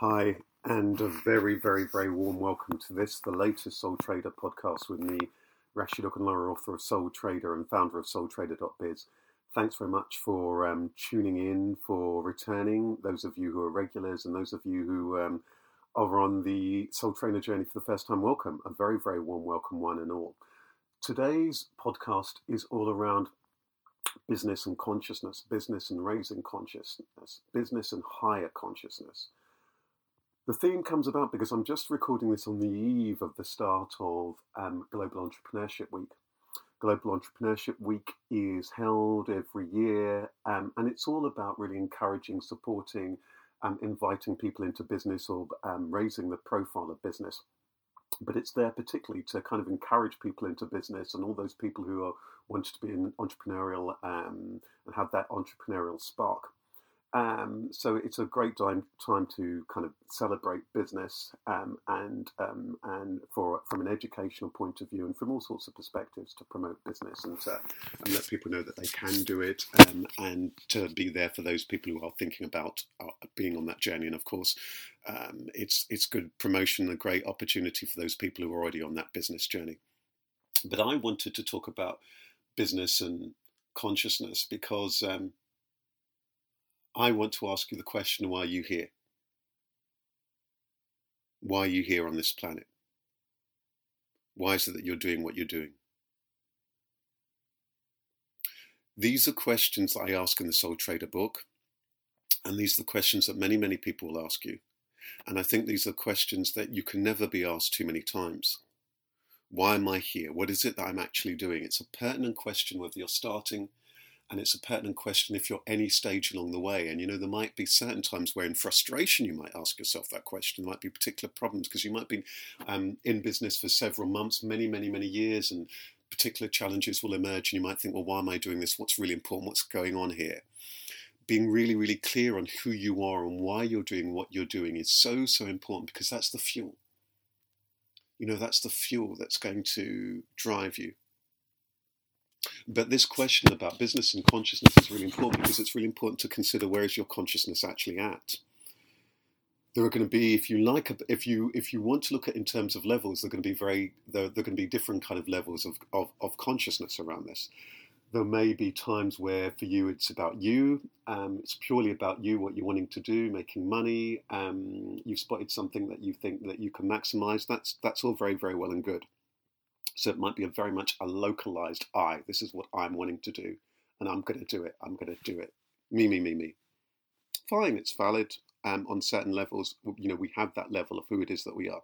Hi, and a very, very, very warm welcome to this, the latest Soul Trader podcast with me, Rasheed Ogunlaru, author of Soul Trader and founder of SoulTrader.biz. Thanks very much for um, tuning in, for returning, those of you who are regulars and those of you who um, are on the Soul Trader journey for the first time. Welcome, a very, very warm welcome, one and all. Today's podcast is all around business and consciousness, business and raising consciousness, business and higher consciousness. The theme comes about because I'm just recording this on the eve of the start of um, Global Entrepreneurship Week. Global Entrepreneurship Week is held every year, um, and it's all about really encouraging, supporting, um, inviting people into business or um, raising the profile of business. But it's there particularly to kind of encourage people into business and all those people who are to be entrepreneurial um, and have that entrepreneurial spark. Um, so it's a great time time to kind of celebrate business um, and um, and for from an educational point of view and from all sorts of perspectives to promote business and to and let people know that they can do it um, and to be there for those people who are thinking about uh, being on that journey. And of course, um, it's it's good promotion, a great opportunity for those people who are already on that business journey. But I wanted to talk about business and consciousness because um, I want to ask you the question why are you here? Why are you here on this planet? Why is it that you're doing what you're doing? These are questions that I ask in the Soul Trader book, and these are the questions that many, many people will ask you. And I think these are questions that you can never be asked too many times. Why am I here? What is it that I'm actually doing? It's a pertinent question whether you're starting and it's a pertinent question if you're any stage along the way. And you know, there might be certain times where, in frustration, you might ask yourself that question. There might be particular problems because you might be um, in business for several months, many, many, many years, and particular challenges will emerge. And you might think, well, why am I doing this? What's really important? What's going on here? Being really, really clear on who you are and why you're doing what you're doing is so, so important because that's the fuel. You know, that's the fuel that's going to drive you. But this question about business and consciousness is really important because it's really important to consider where is your consciousness actually at. There are going to be, if you like, if you if you want to look at in terms of levels, they're going to be very there, there, are going to be different kind of levels of, of, of consciousness around this. There may be times where for you it's about you, um, it's purely about you, what you're wanting to do, making money. Um, you've spotted something that you think that you can maximize. That's that's all very very well and good. So it might be a very much a localized I. This is what I'm wanting to do, and I'm going to do it. I'm going to do it. Me, me, me, me. Fine, it's valid. Um, on certain levels, you know, we have that level of who it is that we are.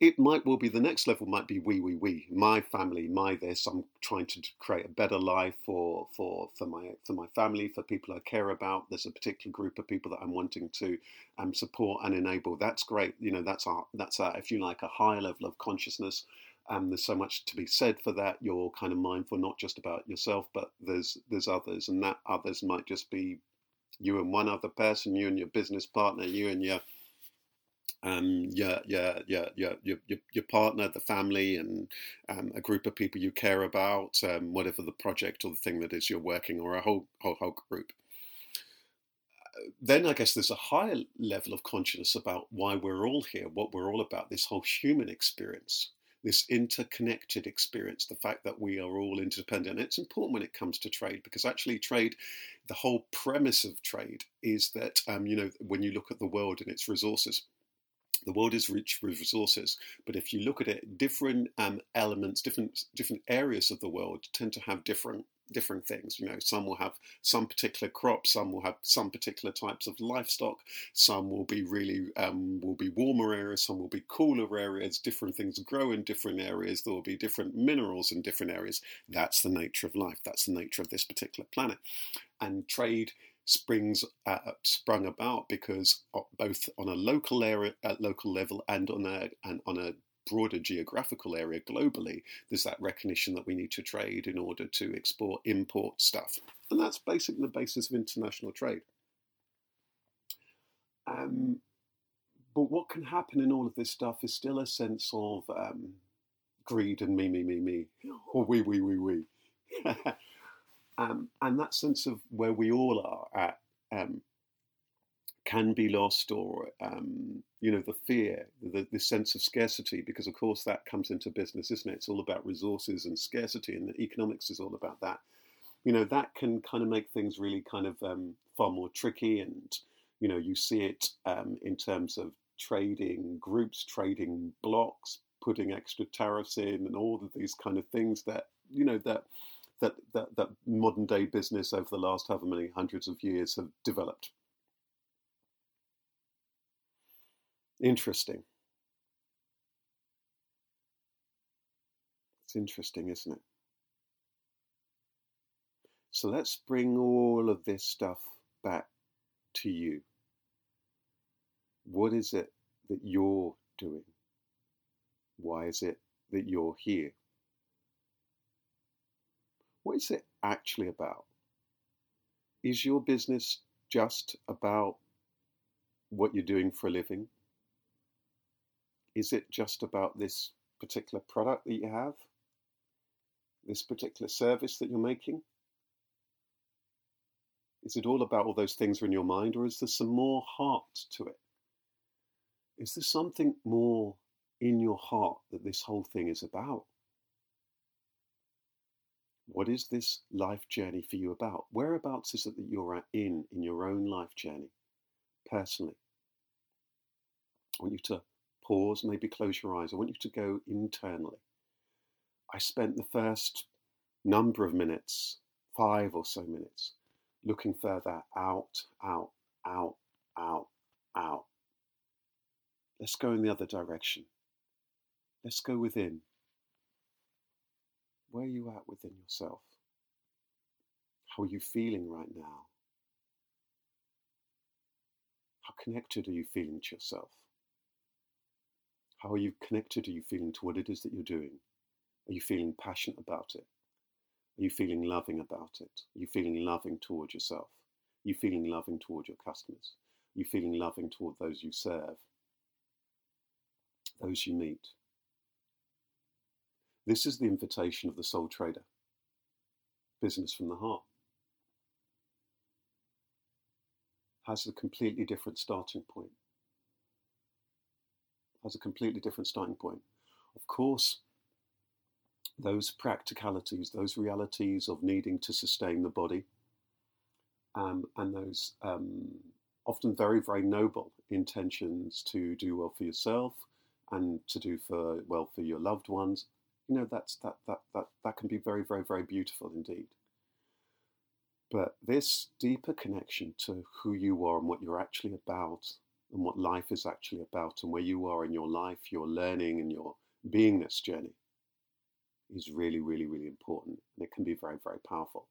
It might well be the next level might be we, we, we, my family, my this. I'm trying to create a better life for for for my for my family, for people I care about. There's a particular group of people that I'm wanting to um, support and enable. That's great. You know, that's our that's our, if you like a higher level of consciousness and there's so much to be said for that. You're kind of mindful not just about yourself, but there's there's others, and that others might just be you and one other person, you and your business partner, you and your um, your, your, your, your, your, your partner, the family, and um, a group of people you care about, um, whatever the project or the thing that is you're working, or a whole whole whole group. Then I guess there's a higher level of consciousness about why we're all here, what we're all about, this whole human experience this interconnected experience, the fact that we are all interdependent. And it's important when it comes to trade because actually, trade, the whole premise of trade is that, um, you know, when you look at the world and its resources, the world is rich with resources, but if you look at it, different um, elements, different different areas of the world tend to have different different things. You know, some will have some particular crops, some will have some particular types of livestock, some will be really um, will be warmer areas, some will be cooler areas. Different things grow in different areas. There will be different minerals in different areas. That's the nature of life. That's the nature of this particular planet, and trade springs uh, sprung about because uh, both on a local area at local level and on a and on a broader geographical area globally, there's that recognition that we need to trade in order to export, import stuff. And that's basically the basis of international trade. Um, but what can happen in all of this stuff is still a sense of um, greed and me, me, me, me, or we, we, we, we. um, and that sense of where we all are at um, can be lost or um, you know the fear the, the sense of scarcity because of course that comes into business isn't it? It's all about resources and scarcity and economics is all about that. You know that can kind of make things really kind of um, far more tricky and you know you see it um, in terms of trading groups trading blocks putting extra tariffs in and all of these kind of things that you know that that that, that modern day business over the last however many hundreds of years have developed Interesting. It's interesting, isn't it? So let's bring all of this stuff back to you. What is it that you're doing? Why is it that you're here? What is it actually about? Is your business just about what you're doing for a living? Is it just about this particular product that you have? This particular service that you're making? Is it all about all those things are in your mind, or is there some more heart to it? Is there something more in your heart that this whole thing is about? What is this life journey for you about? Whereabouts is it that you're in in your own life journey, personally? I want you to pause, maybe close your eyes. I want you to go internally. I spent the first number of minutes, five or so minutes, looking further out, out, out, out, out. Let's go in the other direction. Let's go within. Where are you at within yourself? How are you feeling right now? How connected are you feeling to yourself? How are you connected? Are you feeling to what it is that you're doing? Are you feeling passionate about it? Are you feeling loving about it? Are you feeling loving towards yourself? Are you feeling loving toward your customers? Are you feeling loving toward those you serve? Those you meet? This is the invitation of the soul trader. Business from the heart. Has a completely different starting point has a completely different starting point. Of course, those practicalities, those realities of needing to sustain the body, um, and those um, often very, very noble intentions to do well for yourself and to do for well for your loved ones, you know, that's that that that that can be very, very, very beautiful indeed. But this deeper connection to who you are and what you're actually about and what life is actually about and where you are in your life, your learning and your beingness journey is really, really, really important. And it can be very, very powerful.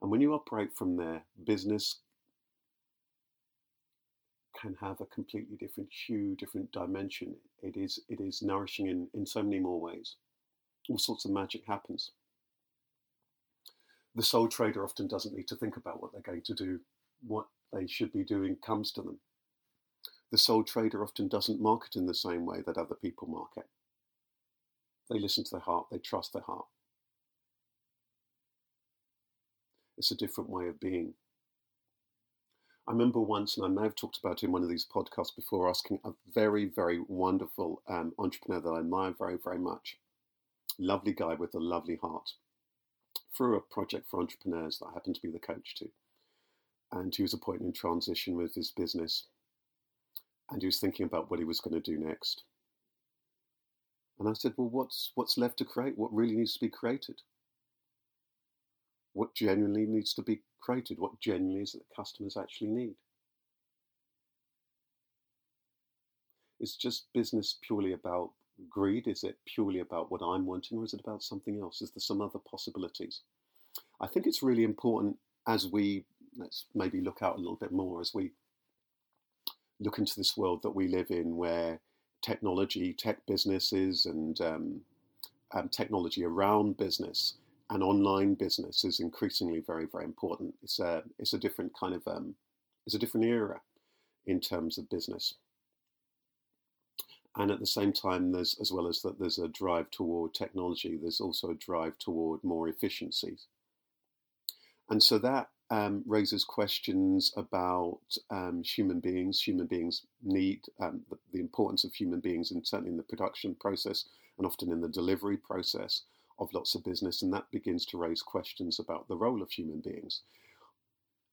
And when you operate from there, business can have a completely different hue, different dimension. It is, it is nourishing in, in so many more ways. All sorts of magic happens. The soul trader often doesn't need to think about what they're going to do. What they should be doing comes to them the soul trader often doesn't market in the same way that other people market. They listen to their heart, they trust their heart. It's a different way of being. I remember once, and I may have talked about it in one of these podcasts before, asking a very, very wonderful um, entrepreneur that I admire very, very much. Lovely guy with a lovely heart. Through a project for entrepreneurs that I happened to be the coach to. And he was a point in transition with his business and he was thinking about what he was going to do next. And I said, Well, what's, what's left to create? What really needs to be created? What genuinely needs to be created? What genuinely is that customers actually need? Is just business purely about greed? Is it purely about what I'm wanting, or is it about something else? Is there some other possibilities? I think it's really important as we let's maybe look out a little bit more as we look into this world that we live in where technology, tech businesses, and um, um, technology around business and online business is increasingly very, very important. It's a, it's a different kind of, um, it's a different era in terms of business. And at the same time, there's as well as that, there's a drive toward technology. There's also a drive toward more efficiencies. And so that um, raises questions about um, human beings, human beings' need, um, the, the, importance of human beings, and certainly in the production process and often in the delivery process of lots of business, and that begins to raise questions about the role of human beings.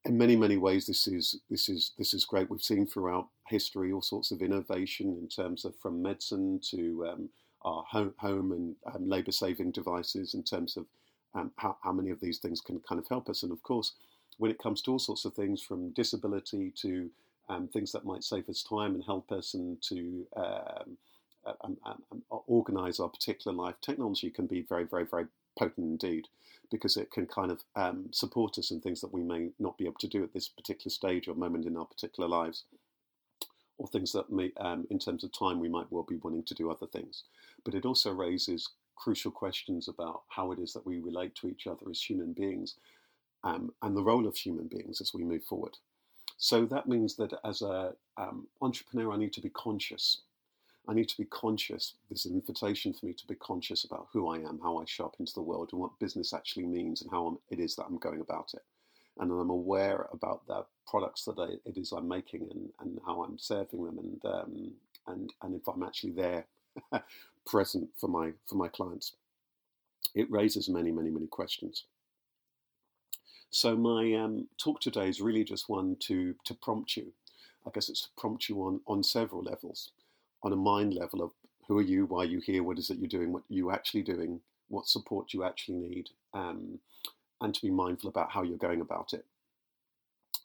In many, many ways, this is this is this is great. We've seen throughout history all sorts of innovation in terms of from medicine to um, our home, home and um, labour-saving devices, in terms of um, how, how many of these things can kind of help us. And of course, when it comes to all sorts of things from disability to um, things that might save us time and help us and to um, um, organize our particular life, technology can be very, very, very potent indeed because it can kind of um, support us in things that we may not be able to do at this particular stage or moment in our particular lives or things that may, um, in terms of time, we might well be wanting to do other things. But it also raises crucial questions about how it is that we relate to each other as human beings um, and the role of human beings as we move forward. So that means that as an um, entrepreneur, I need to be conscious. I need to be conscious. There's an invitation for me to be conscious about who I am, how I show up into the world, and what business actually means, and how it is that I'm going about it. And I'm aware about the products that I, it is I'm making and, and how I'm serving them, and um, and and if I'm actually there, present for my for my clients. It raises many, many, many questions. So my um, talk today is really just one to to prompt you. I guess it's to prompt you on on several levels, on a mind level of who are you, why are you here, what is it you're doing, what you actually doing, what support you actually need, um, and to be mindful about how you're going about it.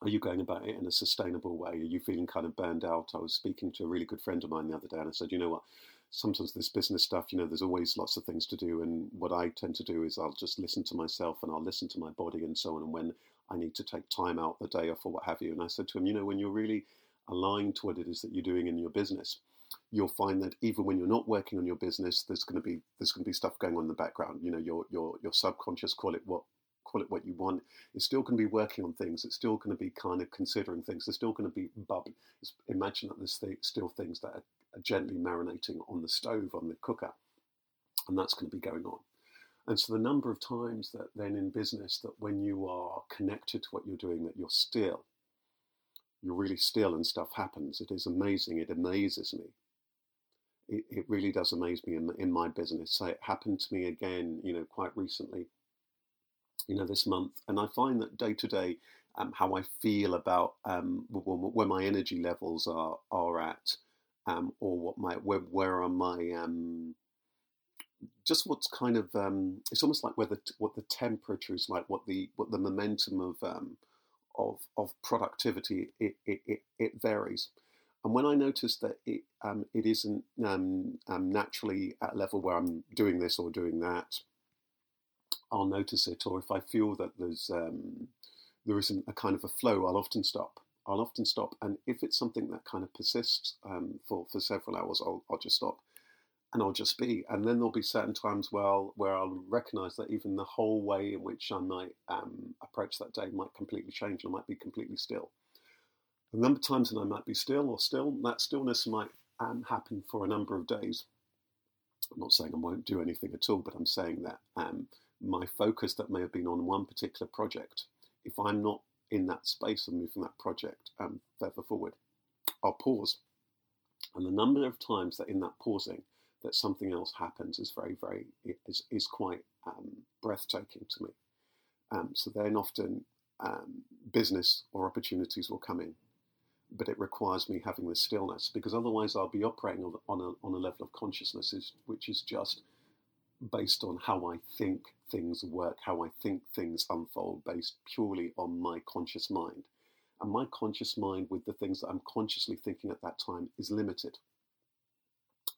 Are you going about it in a sustainable way? Are you feeling kind of burned out? I was speaking to a really good friend of mine the other day, and I said, you know what, sometimes this business stuff, you know, there's always lots of things to do. And what I tend to do is I'll just listen to myself and I'll listen to my body and so on. And when I need to take time out the day off or what have you. And I said to him, you know, when you're really aligned to what it is that you're doing in your business, you'll find that even when you're not working on your business, there's going to be there's going to be stuff going on in the background. You know, your your your subconscious, call it what call it what you want, is still going to be working on things. It's still going to be kind of considering things. There's still going to be bubbling. Imagine that there's th- still things that are gently marinating on the stove, on the cooker, and that's going to be going on. And so the number of times that then in business that when you are connected to what you're doing, that you're still, you're really still and stuff happens. It is amazing. It amazes me. It, it really does amaze me in, in my business. So it happened to me again, you know, quite recently, you know, this month. And I find that day to day, um, how I feel about um, where my energy levels are, are at, um, or what my where, where are my um, just what's kind of um, it's almost like whether what the temperature is like, what the what the momentum of um, of of productivity it, it, it, it, varies. And when I notice that it um, it isn't um, naturally at a level where I'm doing this or doing that, I'll notice it. Or if I feel that there's there isn't a kind of a flow, I'll often stop I'll often stop, and if it's something that kind of persists um, for for several hours, I'll I'll just stop, and I'll just be. And then there'll be certain times where I'll, where I'll recognise that even the whole way in which I might um, approach that day might completely change. I might be completely still. A number of times, and I might be still or still. That stillness might um, happen for a number of days. I'm not saying I won't do anything at all, but I'm saying that um, my focus that may have been on one particular project, if I'm not in that space and moving that project um, further forward. I'll pause. And the number of times that in that pausing that something else happens is very, very, is, is quite um, breathtaking to me. Um, so then often um, business or opportunities will come in, but it requires me having this stillness because otherwise I'll be operating on, on, a, on a level of consciousness is, which is just based on how I think things work, how I think things unfold, based purely on my conscious mind. And my conscious mind, with the things that I'm consciously thinking at that time, is limited.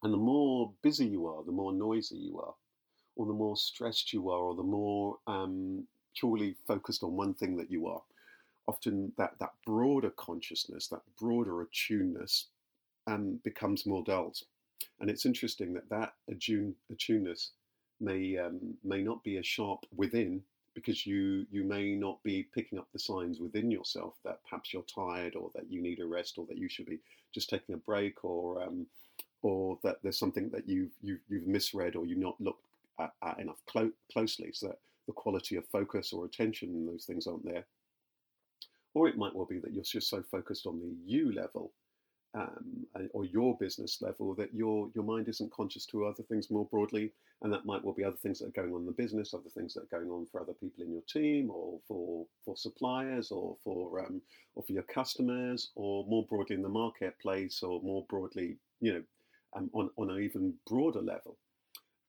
And the more busy you are, the more noisy you are, or the more stressed you are, or the more um, purely focused on one thing that you are, often that, that broader consciousness, that broader attuneness, um, becomes more dulled. And it's interesting that that attune, attuneness may um, may not be as sharp within because you you may not be picking up the signs within yourself that perhaps you're tired or that you need a rest or that you should be just taking a break or um, or that there's something that you've you've, you've misread or you've not looked at, at enough clo- closely so that the quality of focus or attention and those things aren't there. Or it might well be that you're just so focused on the you level um, or your business level that your your mind isn't conscious to other things more broadly, and that might well be other things that are going on in the business, other things that are going on for other people in your team, or for for suppliers, or for um, or for your customers, or more broadly in the marketplace, or more broadly, you know, um, on on an even broader level.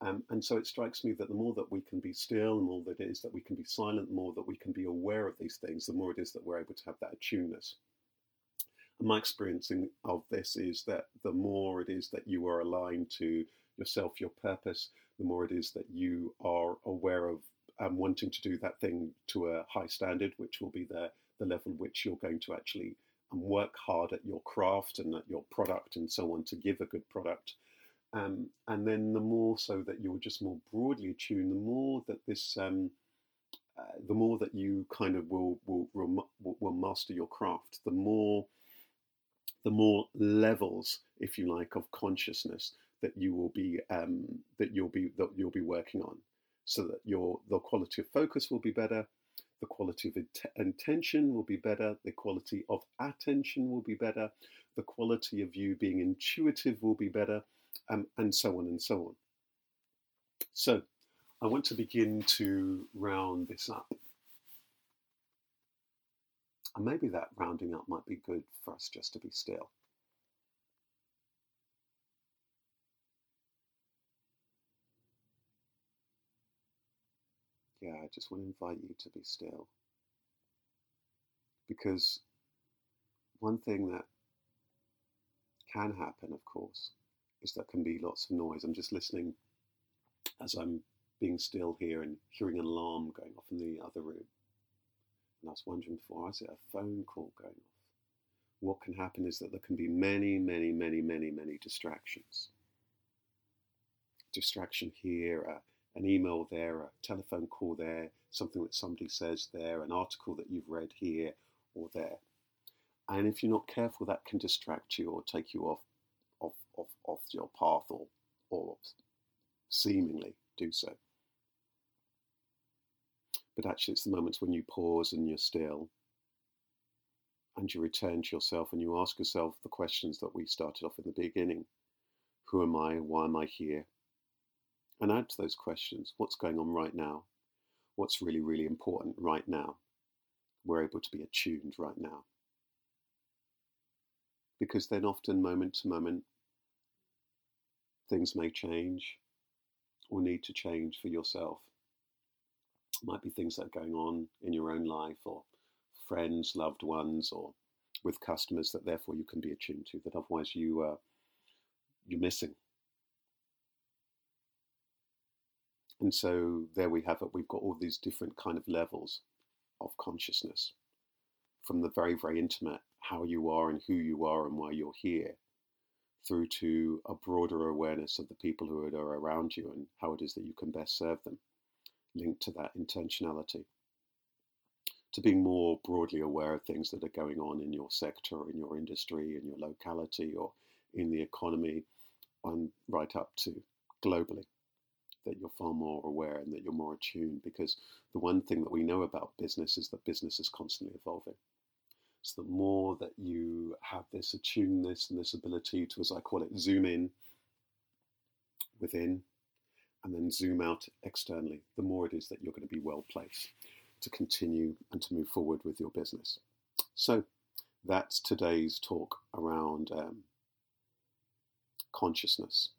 Um, and so it strikes me that the more that we can be still, the more that it is that we can be silent, the more that we can be aware of these things, the more it is that we're able to have that attuneness my experiencing of this is that the more it is that you are aligned to yourself, your purpose, the more it is that you are aware of um, wanting to do that thing to a high standard, which will be the, the level which you're going to actually um, work hard at your craft and at your product and so on to give a good product. Um, and then the more so that you're just more broadly attuned, the more that this, um, uh, the more that you kind of will, will will will master your craft, the more the more levels, if you like, of consciousness that you will be um, that you'll be that you'll be working on, so that your the quality of focus will be better, the quality of int- intention will be better, the quality of attention will be better, the quality of you being intuitive will be better, um, and so on and so on. So, I want to begin to round this up. And maybe that rounding up might be good for us just to be still. Yeah, I just want to invite you to be still. Because one thing that can happen, of course, is that can be lots of noise. I'm just listening as I'm being still here and hearing an alarm going off in the other room. And I was wondering before, is it a phone call going off? What can happen is that there can be many, many, many, many, many distractions. Distraction here, uh, an email there, a telephone call there, something that somebody says there, an article that you've read here or there. And if you're not careful, that can distract you or take you off, off, off, off your path or, or seemingly do so. But actually, it's the moments when you pause and you're still and you return to yourself and you ask yourself the questions that we started off in the beginning Who am I? Why am I here? And add to those questions what's going on right now? What's really, really important right now? We're able to be attuned right now. Because then, often, moment to moment, things may change or need to change for yourself might be things that are going on in your own life or friends, loved ones, or with customers that therefore you can be attuned to that otherwise you uh, you're missing. And so there we have it. We've got all these different kind of levels of consciousness, from the very very intimate, how you are and who you are and why you're here, through to a broader awareness of the people who are around you and how it is that you can best serve them linked to that intentionality. To being more broadly aware of things that are going on in your sector, in your industry, in your locality, or in the economy, and right up to globally. That you're far more aware and that you're more attuned because the one thing that we know about business is that business is constantly evolving. So the more that you have this attuneness and this ability to, as I call it, zoom in within and then zoom out externally, the more it is that you're going to be well placed to continue and to move forward with your business. So that's today's talk around um, consciousness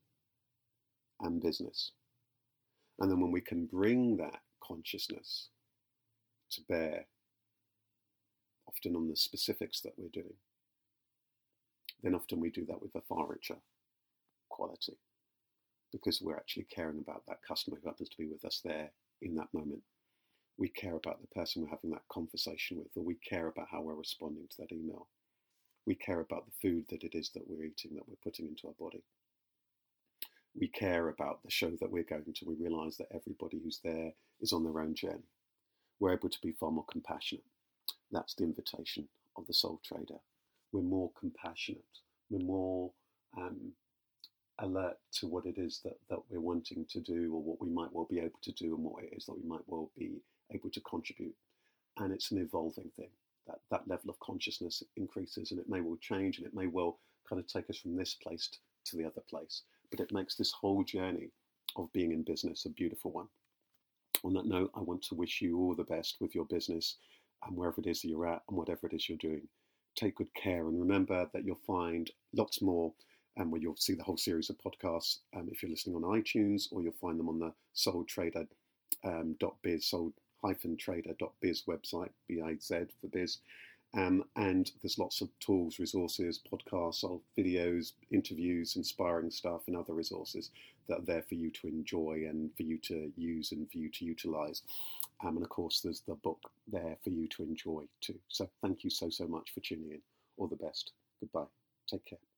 and business. And then when we can bring that consciousness to bear, often on the specifics that we're doing, then often we do that with a far richer quality because we're actually caring about that customer who happens to be with us there in that moment. We care about the person we're having that conversation with, or we care about how we're responding to that email. We care about the food that it is that we're eating, that we're putting into our body. We care about the show that we're going to. We realize that everybody who's there is on their own journey. We're able to be far more compassionate. That's the invitation of the soul trader. We're more compassionate. We're more um, alert to what it is that, that we're wanting to do or what we might well be able to do and what it is that we might well be able to contribute. And it's an evolving thing. that, that level of consciousness increases and it may well change and it may well kind of take us from this place to the other place. But it makes this whole journey of being in business a beautiful one. On that note, I want to wish you all the best with your business and wherever it is that you're at and whatever it is you're doing. Take good care and remember that you'll find lots more where you'll see the whole series of podcasts um, if you're listening on iTunes or you'll find them on the Soul Trader um, .biz, soul trader.biz website, B-I-Z for biz. Um, and there's lots of tools, resources, podcasts, videos, interviews, inspiring stuff, and other resources that are there for you to enjoy and for you to use and for you to utilize. Um, and of course, there's the book there for you to enjoy too. So thank you so, so much for tuning in. All the best. Goodbye. Take care.